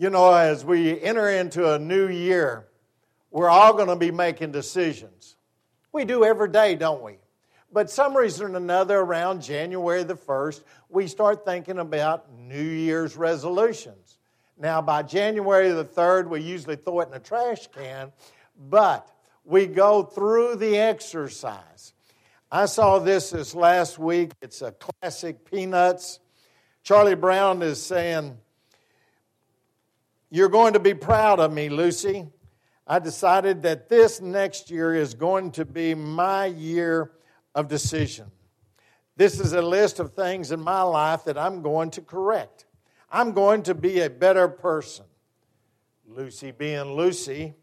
You know, as we enter into a new year, we're all going to be making decisions. We do every day, don't we? But some reason or another, around January the 1st, we start thinking about New Year's resolutions. Now, by January the 3rd, we usually throw it in a trash can, but we go through the exercise. I saw this this last week. It's a classic Peanuts. Charlie Brown is saying, you're going to be proud of me, Lucy. I decided that this next year is going to be my year of decision. This is a list of things in my life that I'm going to correct. I'm going to be a better person. Lucy, being Lucy,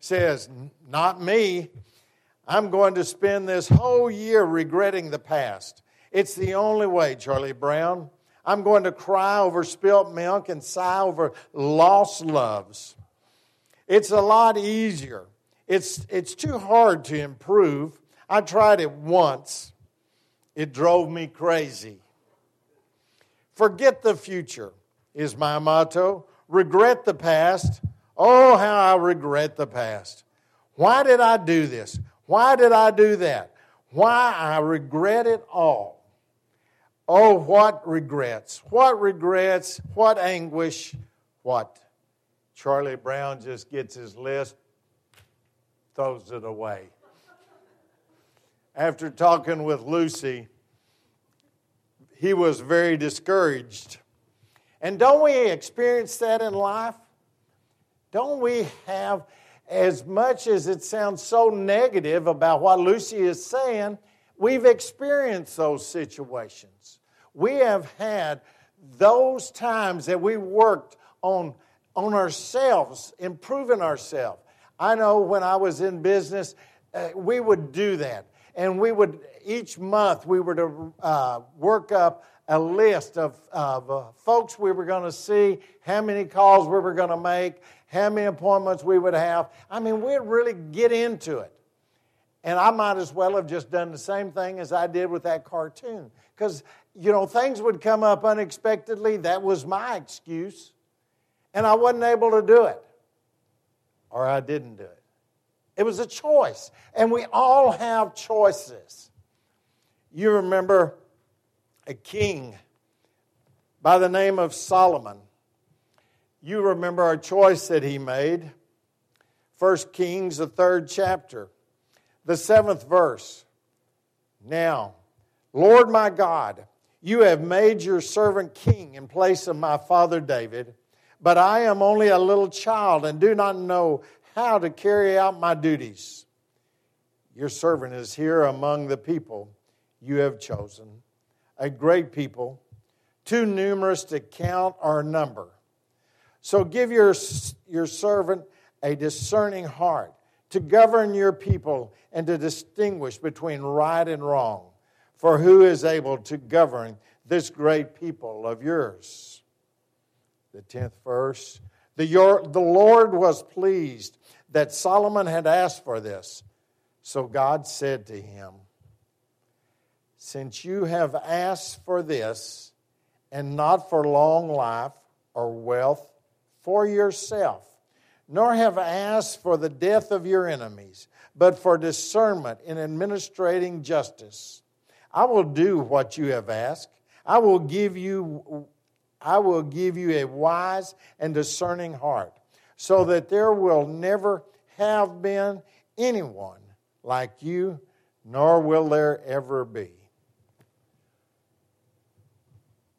says, Not me. I'm going to spend this whole year regretting the past. It's the only way, Charlie Brown. I'm going to cry over spilt milk and sigh over lost loves. It's a lot easier. It's, it's too hard to improve. I tried it once, it drove me crazy. Forget the future is my motto. Regret the past. Oh, how I regret the past. Why did I do this? Why did I do that? Why I regret it all. Oh, what regrets, what regrets, what anguish, what. Charlie Brown just gets his list, throws it away. After talking with Lucy, he was very discouraged. And don't we experience that in life? Don't we have, as much as it sounds so negative about what Lucy is saying, we've experienced those situations we have had those times that we worked on, on ourselves, improving ourselves. I know when I was in business, uh, we would do that. And we would, each month, we were to uh, work up a list of, of uh, folks we were going to see, how many calls we were going to make, how many appointments we would have. I mean, we'd really get into it. And I might as well have just done the same thing as I did with that cartoon. Because you know, things would come up unexpectedly. That was my excuse. And I wasn't able to do it. Or I didn't do it. It was a choice. And we all have choices. You remember a king by the name of Solomon. You remember a choice that he made. First Kings, the third chapter, the seventh verse. Now, Lord my God, you have made your servant king in place of my father David, but I am only a little child and do not know how to carry out my duties. Your servant is here among the people you have chosen, a great people, too numerous to count or number. So give your, your servant a discerning heart to govern your people and to distinguish between right and wrong. For who is able to govern this great people of yours? The 10th verse. The, your, the Lord was pleased that Solomon had asked for this. So God said to him, Since you have asked for this, and not for long life or wealth for yourself, nor have I asked for the death of your enemies, but for discernment in administrating justice I will do what you have asked. I will give you I will give you a wise and discerning heart, so that there will never have been anyone like you, nor will there ever be.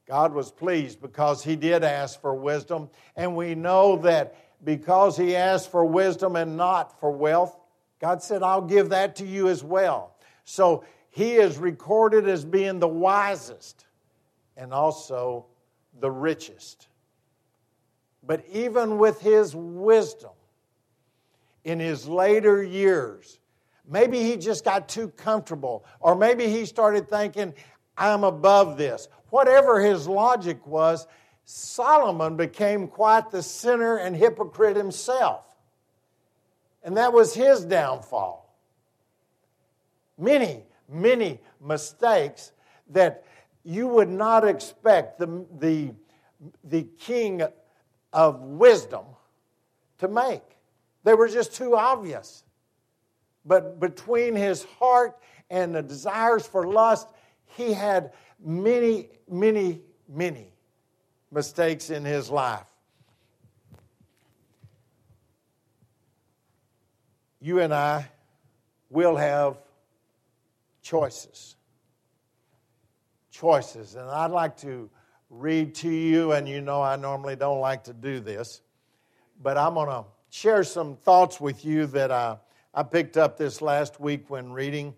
God was pleased because he did ask for wisdom, and we know that because he asked for wisdom and not for wealth, God said, I'll give that to you as well. So he is recorded as being the wisest and also the richest. But even with his wisdom, in his later years, maybe he just got too comfortable, or maybe he started thinking, I'm above this. Whatever his logic was, Solomon became quite the sinner and hypocrite himself. And that was his downfall. Many many mistakes that you would not expect the, the, the king of wisdom to make. They were just too obvious. But between his heart and the desires for lust, he had many, many, many mistakes in his life. You and I will have choices. Choices. And I'd like to read to you, and you know I normally don't like to do this, but I'm going to share some thoughts with you that I, I picked up this last week when reading.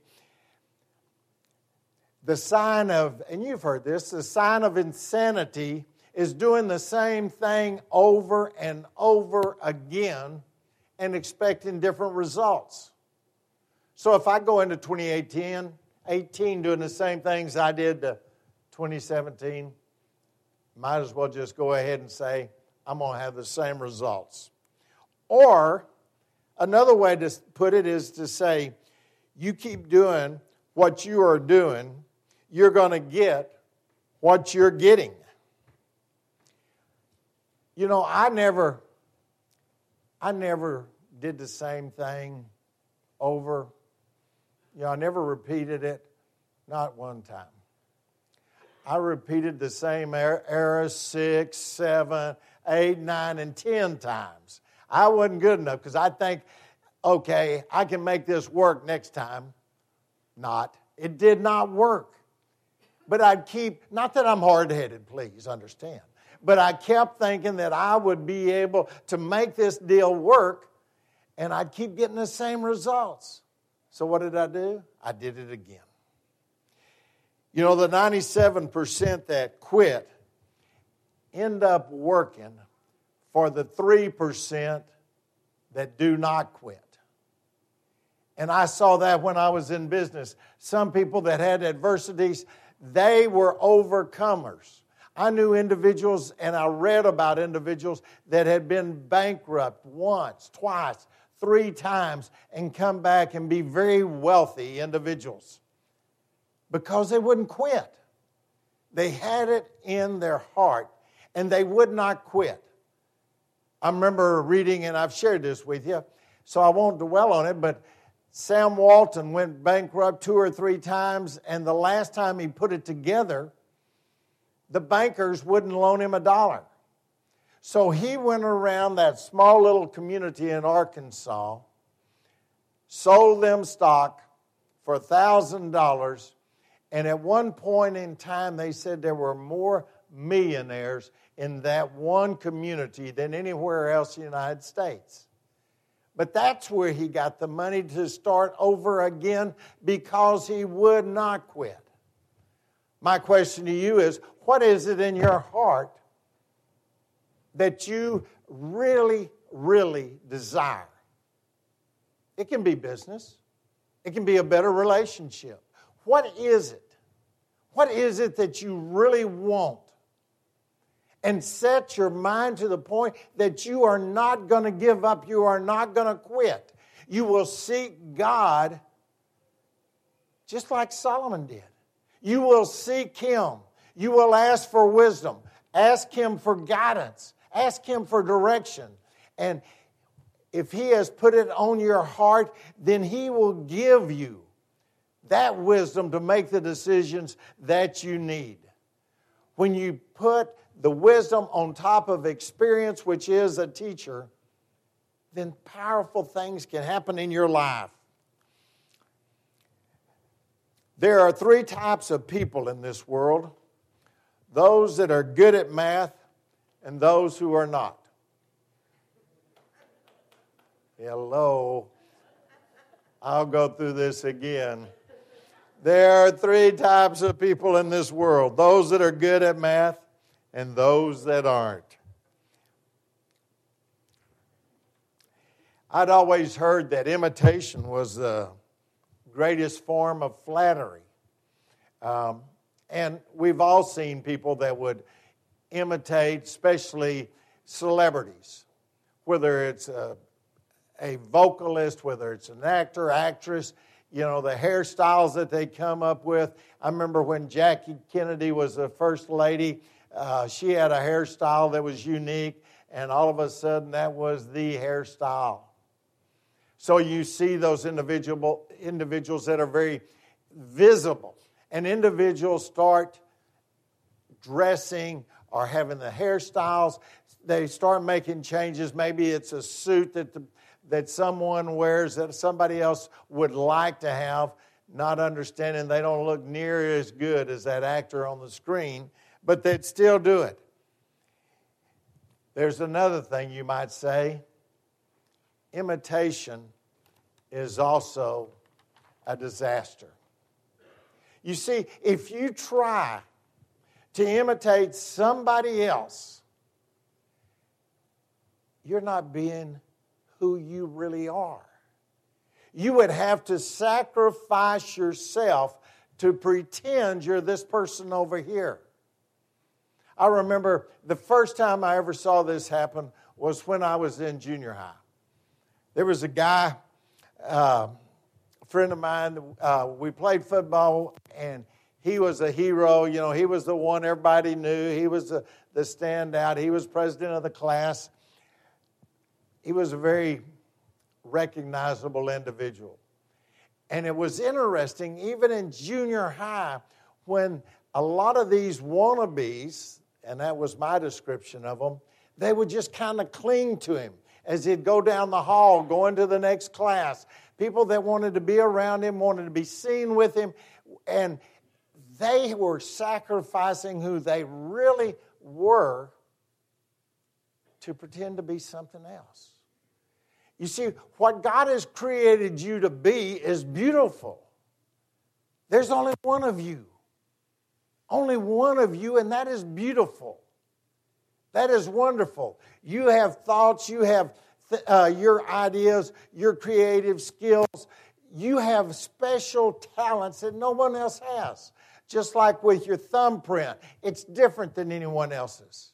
The sign of, and you've heard this, the sign of insanity is doing the same thing over and over again and expecting different results. So if I go into 2018, 18 doing the same things I did to 2017, might as well just go ahead and say, I'm going to have the same results. Or another way to put it is to say, you keep doing what you are doing, you're going to get what you're getting. You know, I never I never did the same thing over. You know, I never repeated it, not one time. I repeated the same er, error six, seven, eight, nine, and ten times. I wasn't good enough because I think, okay, I can make this work next time. Not. It did not work. But I'd keep, not that I'm hard headed, please understand, but I kept thinking that I would be able to make this deal work and I'd keep getting the same results. So what did I do? I did it again. You know, the 97% that quit end up working for the 3% that do not quit. And I saw that when I was in business. Some people that had adversities, they were overcomers. I knew individuals and I read about individuals that had been bankrupt once, twice, three times and come back and be very wealthy individuals because they wouldn't quit. They had it in their heart and they would not quit. I remember reading, and I've shared this with you, so I won't dwell on it, but Sam Walton went bankrupt two or three times, and the last time he put it together, the bankers wouldn't loan him a dollar. So he went around that small little community in Arkansas, sold them stock for $1,000 and at one point in time, they said there were more millionaires in that one community than anywhere else in the United States. But that's where he got the money to start over again because he would not quit. My question to you is what is it in your heart that you really, really desire? It can be business, it can be a better relationship, what is it? What is it that you really want? And set your mind to the point that you are not going to give up, you are not going to quit. You will seek God just like Solomon did. You will seek Him. You will ask for wisdom. Ask Him for guidance. Ask Him for direction. And if He has put it on your heart, then He will give you that wisdom to make the decisions that you need. When you put the wisdom on top of experience, which is a teacher, then powerful things can happen in your life. There are three types of people in this world those that are good at math and those who are not. Hello. I'll go through this again. There are three types of people in this world those that are good at math and those that aren't. I'd always heard that imitation was the greatest form of flattery. Um, and we've all seen people that would imitate, especially celebrities, whether it's a, a vocalist, whether it's an actor, actress you know, the hairstyles that they come up with. I remember when Jackie Kennedy was the first lady, uh, she had a hairstyle that was unique. and all of a sudden that was the hairstyle. So you see those individual, individuals that are very visible, and individuals start dressing or having the hairstyles. They start making changes. Maybe it's a suit that, the, that someone wears that somebody else would like to have, not understanding they don't look near as good as that actor on the screen, but they'd still do it. There's another thing you might say imitation is also a disaster. You see, if you try to imitate somebody else, you're not being who you really are. You would have to sacrifice yourself to pretend you're this person over here. I remember the first time I ever saw this happen was when I was in junior high. There was a guy, uh, a friend of mine, uh, we played football, and he was a hero. You know, he was the one everybody knew. He was the, the standout. He was president of the class. He was a very recognizable individual. And it was interesting, even in junior high, when a lot of these wannabes, and that was my description of them, they would just kind of cling to him as he'd go down the hall, going to the next class. People that wanted to be around him, wanted to be seen with him, and they were sacrificing who they really were to pretend to be something else. You see, what God has created you to be is beautiful. There's only one of you. Only one of you, and that is beautiful. That is wonderful. You have thoughts, you have th- uh, your ideas, your creative skills. You have special talents that no one else has. Just like with your thumbprint, it's different than anyone else's.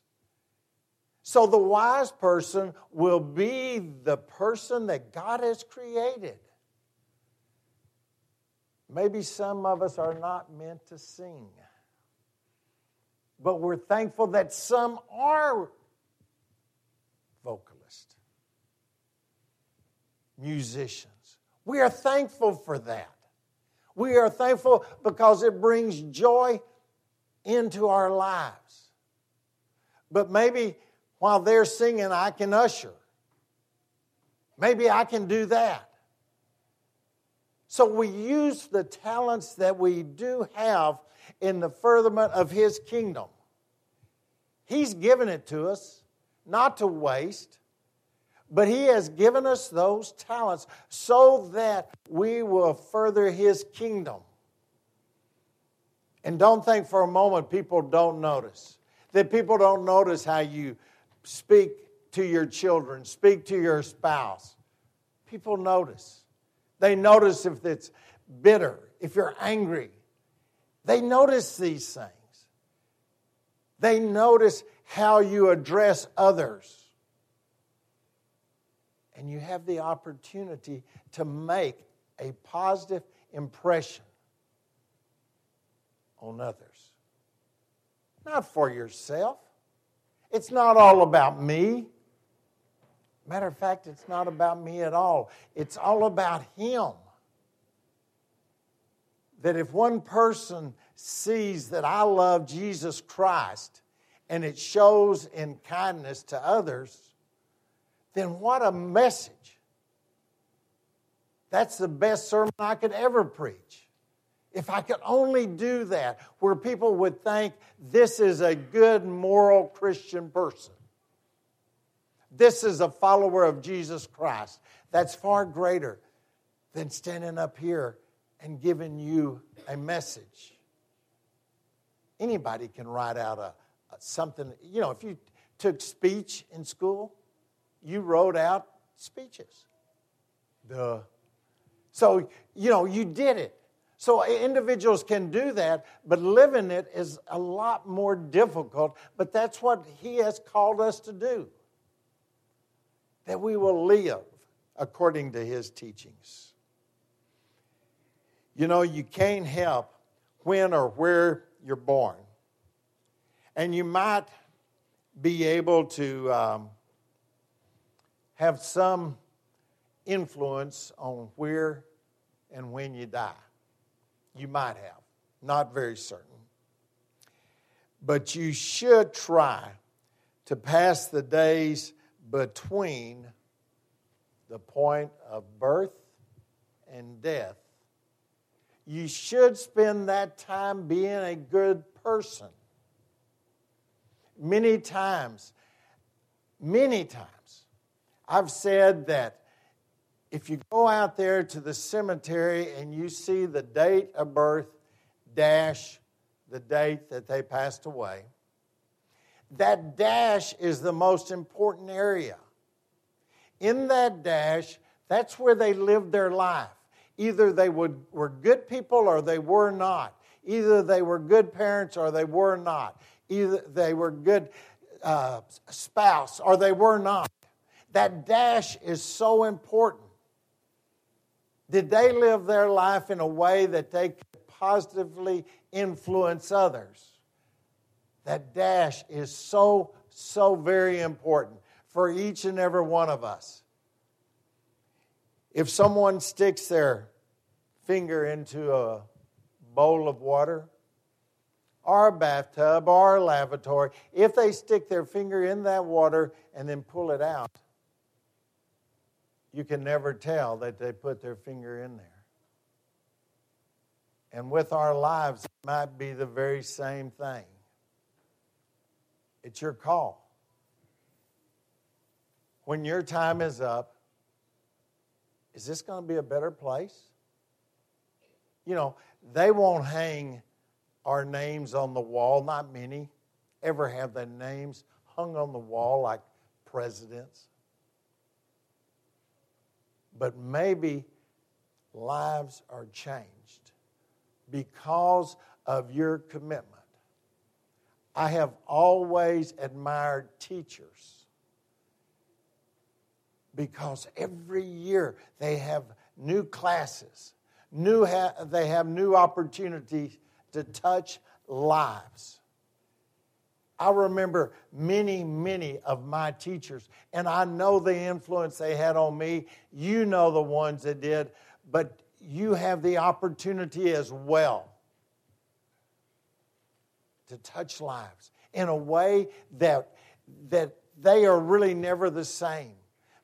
So the wise person will be the person that God has created. Maybe some of us are not meant to sing. But we're thankful that some are vocalists, musicians. We are thankful for that. We are thankful because it brings joy into our lives. But maybe while they're singing, I can usher. Maybe I can do that. So we use the talents that we do have in the furtherment of His kingdom. He's given it to us, not to waste, but He has given us those talents so that we will further His kingdom. And don't think for a moment people don't notice. That people don't notice how you speak to your children, speak to your spouse. People notice. They notice if it's bitter, if you're angry, they notice these things. They notice how you address others. And you have the opportunity to make a positive impression on others. Not for yourself. It's not all about me. Matter of fact, it's not about me at all. It's all about Him that if one person sees that I love Jesus Christ and it shows in kindness to others, then what a message. That's the best sermon I could ever preach. If I could only do that, where people would think this is a good, moral Christian person. This is a follower of Jesus Christ. That's far greater than standing up here and given you a message. Anybody can write out a, a something, you know, if you took speech in school, you wrote out speeches. Duh. So, you know, you did it. So individuals can do that, but living it is a lot more difficult. But that's what He has called us to do. That we will live according to His teachings. You know, you can't help when or where you're born. And you might be able to um, have some influence on where and when you die. You might have, not very certain. But you should try to pass the days between the point of birth and death. You should spend that time being a good person. Many times, many times, I've said that if you go out there to the cemetery and you see the date of birth dash the date that they passed away, that dash is the most important area. In that dash, that's where they lived their life. Either they would, were good people or they were not. Either they were good parents or they were not. Either they were good uh, spouse or they were not. That dash is so important. Did they live their life in a way that they could positively influence others? That dash is so, so very important for each and every one of us. If someone sticks their finger into a bowl of water, or a bathtub, or a lavatory, if they stick their finger in that water and then pull it out, you can never tell that they put their finger in there. And with our lives, it might be the very same thing. It's your call. When your time is up, is this going to be a better place? You know, they won't hang our names on the wall, not many ever have their names hung on the wall like presidents but maybe lives are changed because of your commitment. I have always admired teachers because every year they have new classes, new ha- they have new opportunities to touch lives. I remember many, many of my teachers, and I know the influence they had on me. You know the ones that did, but you have the opportunity as well to touch lives in a way that, that they are really never the same.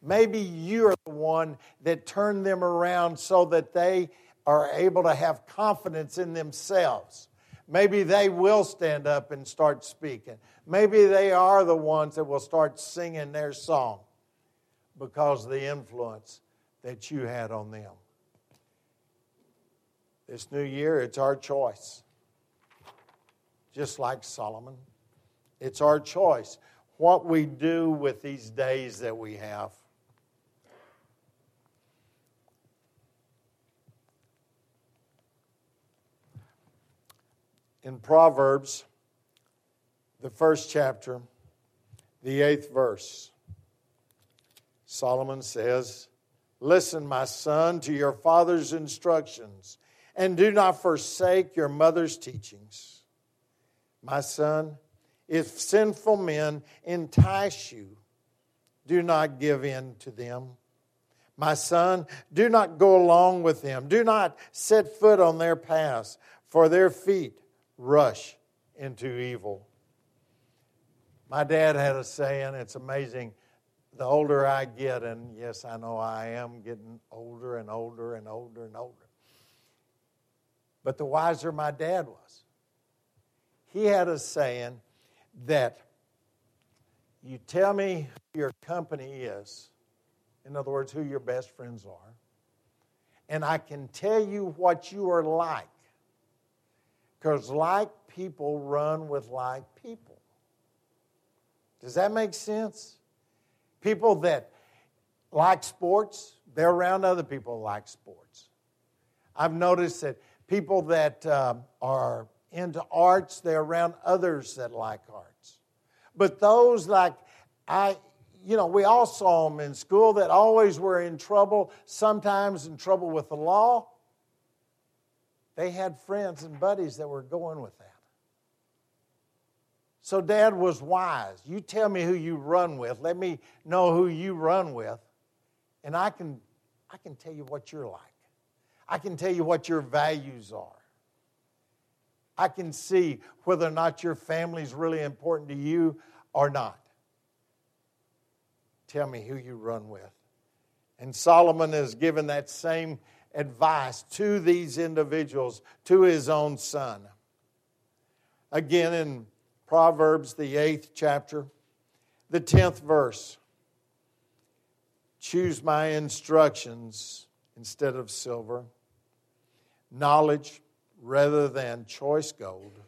Maybe you are the one that turned them around so that they are able to have confidence in themselves Maybe they will stand up and start speaking. Maybe they are the ones that will start singing their song because of the influence that you had on them. This new year, it's our choice. Just like Solomon, it's our choice what we do with these days that we have. In Proverbs, the first chapter, the eighth verse. Solomon says, Listen, my son, to your father's instructions, and do not forsake your mother's teachings. My son, if sinful men entice you, do not give in to them. My son, do not go along with them. Do not set foot on their paths, for their feet rush into evil. My dad had a saying, it's amazing. The older I get, and yes, I know I am getting older and older and older and older, but the wiser my dad was. He had a saying that you tell me who your company is, in other words, who your best friends are, and I can tell you what you are like because like people run with like people. Does that make sense? People that like sports, they're around other people who like sports. I've noticed that people that um, are into arts, they're around others that like arts. But those like, I, you know, we all saw them in school that always were in trouble, sometimes in trouble with the law, they had friends and buddies that were going with that. So dad was wise. You tell me who you run with. Let me know who you run with. And I can, I can tell you what you're like. I can tell you what your values are. I can see whether or not your family is really important to you or not. Tell me who you run with. And Solomon has given that same advice to these individuals, to his own son. Again, in Proverbs, the eighth chapter, the tenth verse choose my instructions instead of silver, knowledge rather than choice gold,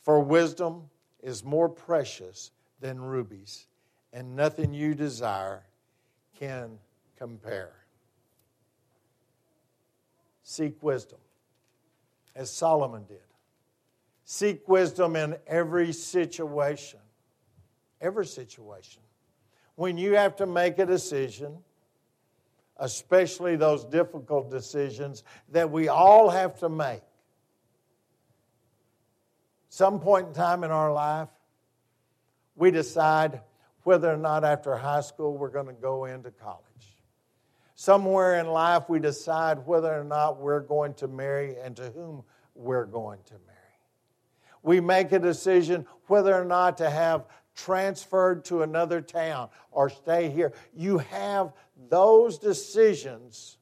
for wisdom is more precious than rubies, and nothing you desire can compare. Seek wisdom, as Solomon did. Seek wisdom in every situation. Every situation. When you have to make a decision, especially those difficult decisions that we all have to make, some point in time in our life, we decide whether or not after high school we're going to go into college. Somewhere in life, we decide whether or not we're going to marry and to whom we're going to marry. We make a decision whether or not to have transferred to another town or stay here. You have those decisions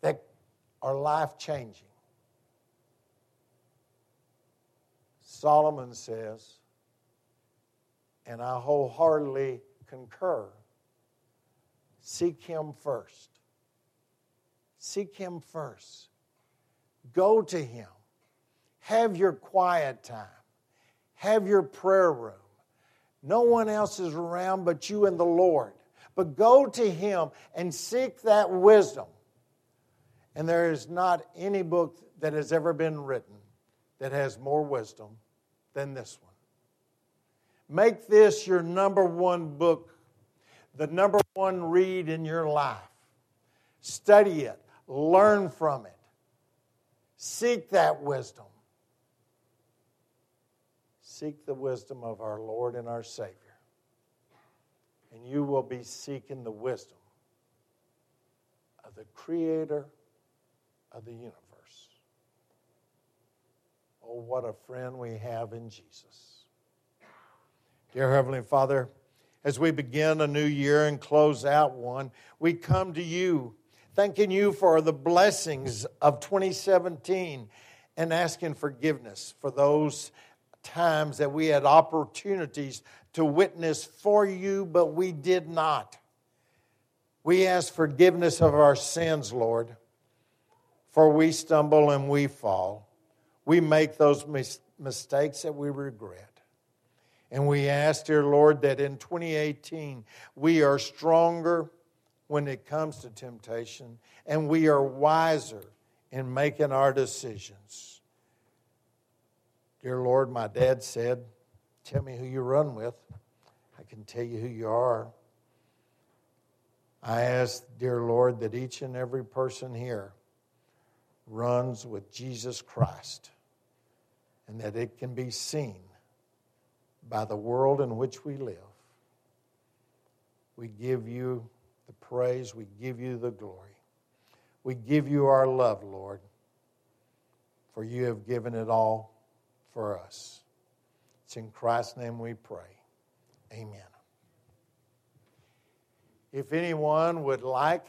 that are life changing. Solomon says, and I wholeheartedly concur seek Him first. Seek Him first. Go to Him. Have your quiet time. Have your prayer room. No one else is around but you and the Lord. But go to Him and seek that wisdom. And there is not any book that has ever been written that has more wisdom than this one. Make this your number one book, the number one read in your life. Study it, learn from it, seek that wisdom. Seek the wisdom of our Lord and our Savior. And you will be seeking the wisdom of the Creator of the universe. Oh, what a friend we have in Jesus. Dear Heavenly Father, as we begin a new year and close out one, we come to you thanking you for the blessings of 2017 and asking forgiveness for those times that we had opportunities to witness for you, but we did not. We ask forgiveness of our sins, Lord, for we stumble and we fall we make those mis- mistakes that we regret. And we ask, dear Lord, that in 2018 we are stronger when it comes to temptation and we are wiser in making our decisions. Dear Lord, my dad said, Tell me who you run with. I can tell you who you are. I ask, dear Lord, that each and every person here runs with Jesus Christ and that it can be seen by the world in which we live. We give you the praise, we give you the glory. We give you our love, Lord, for you have given it all for us. It's in Christ's name we pray. Amen. If anyone would like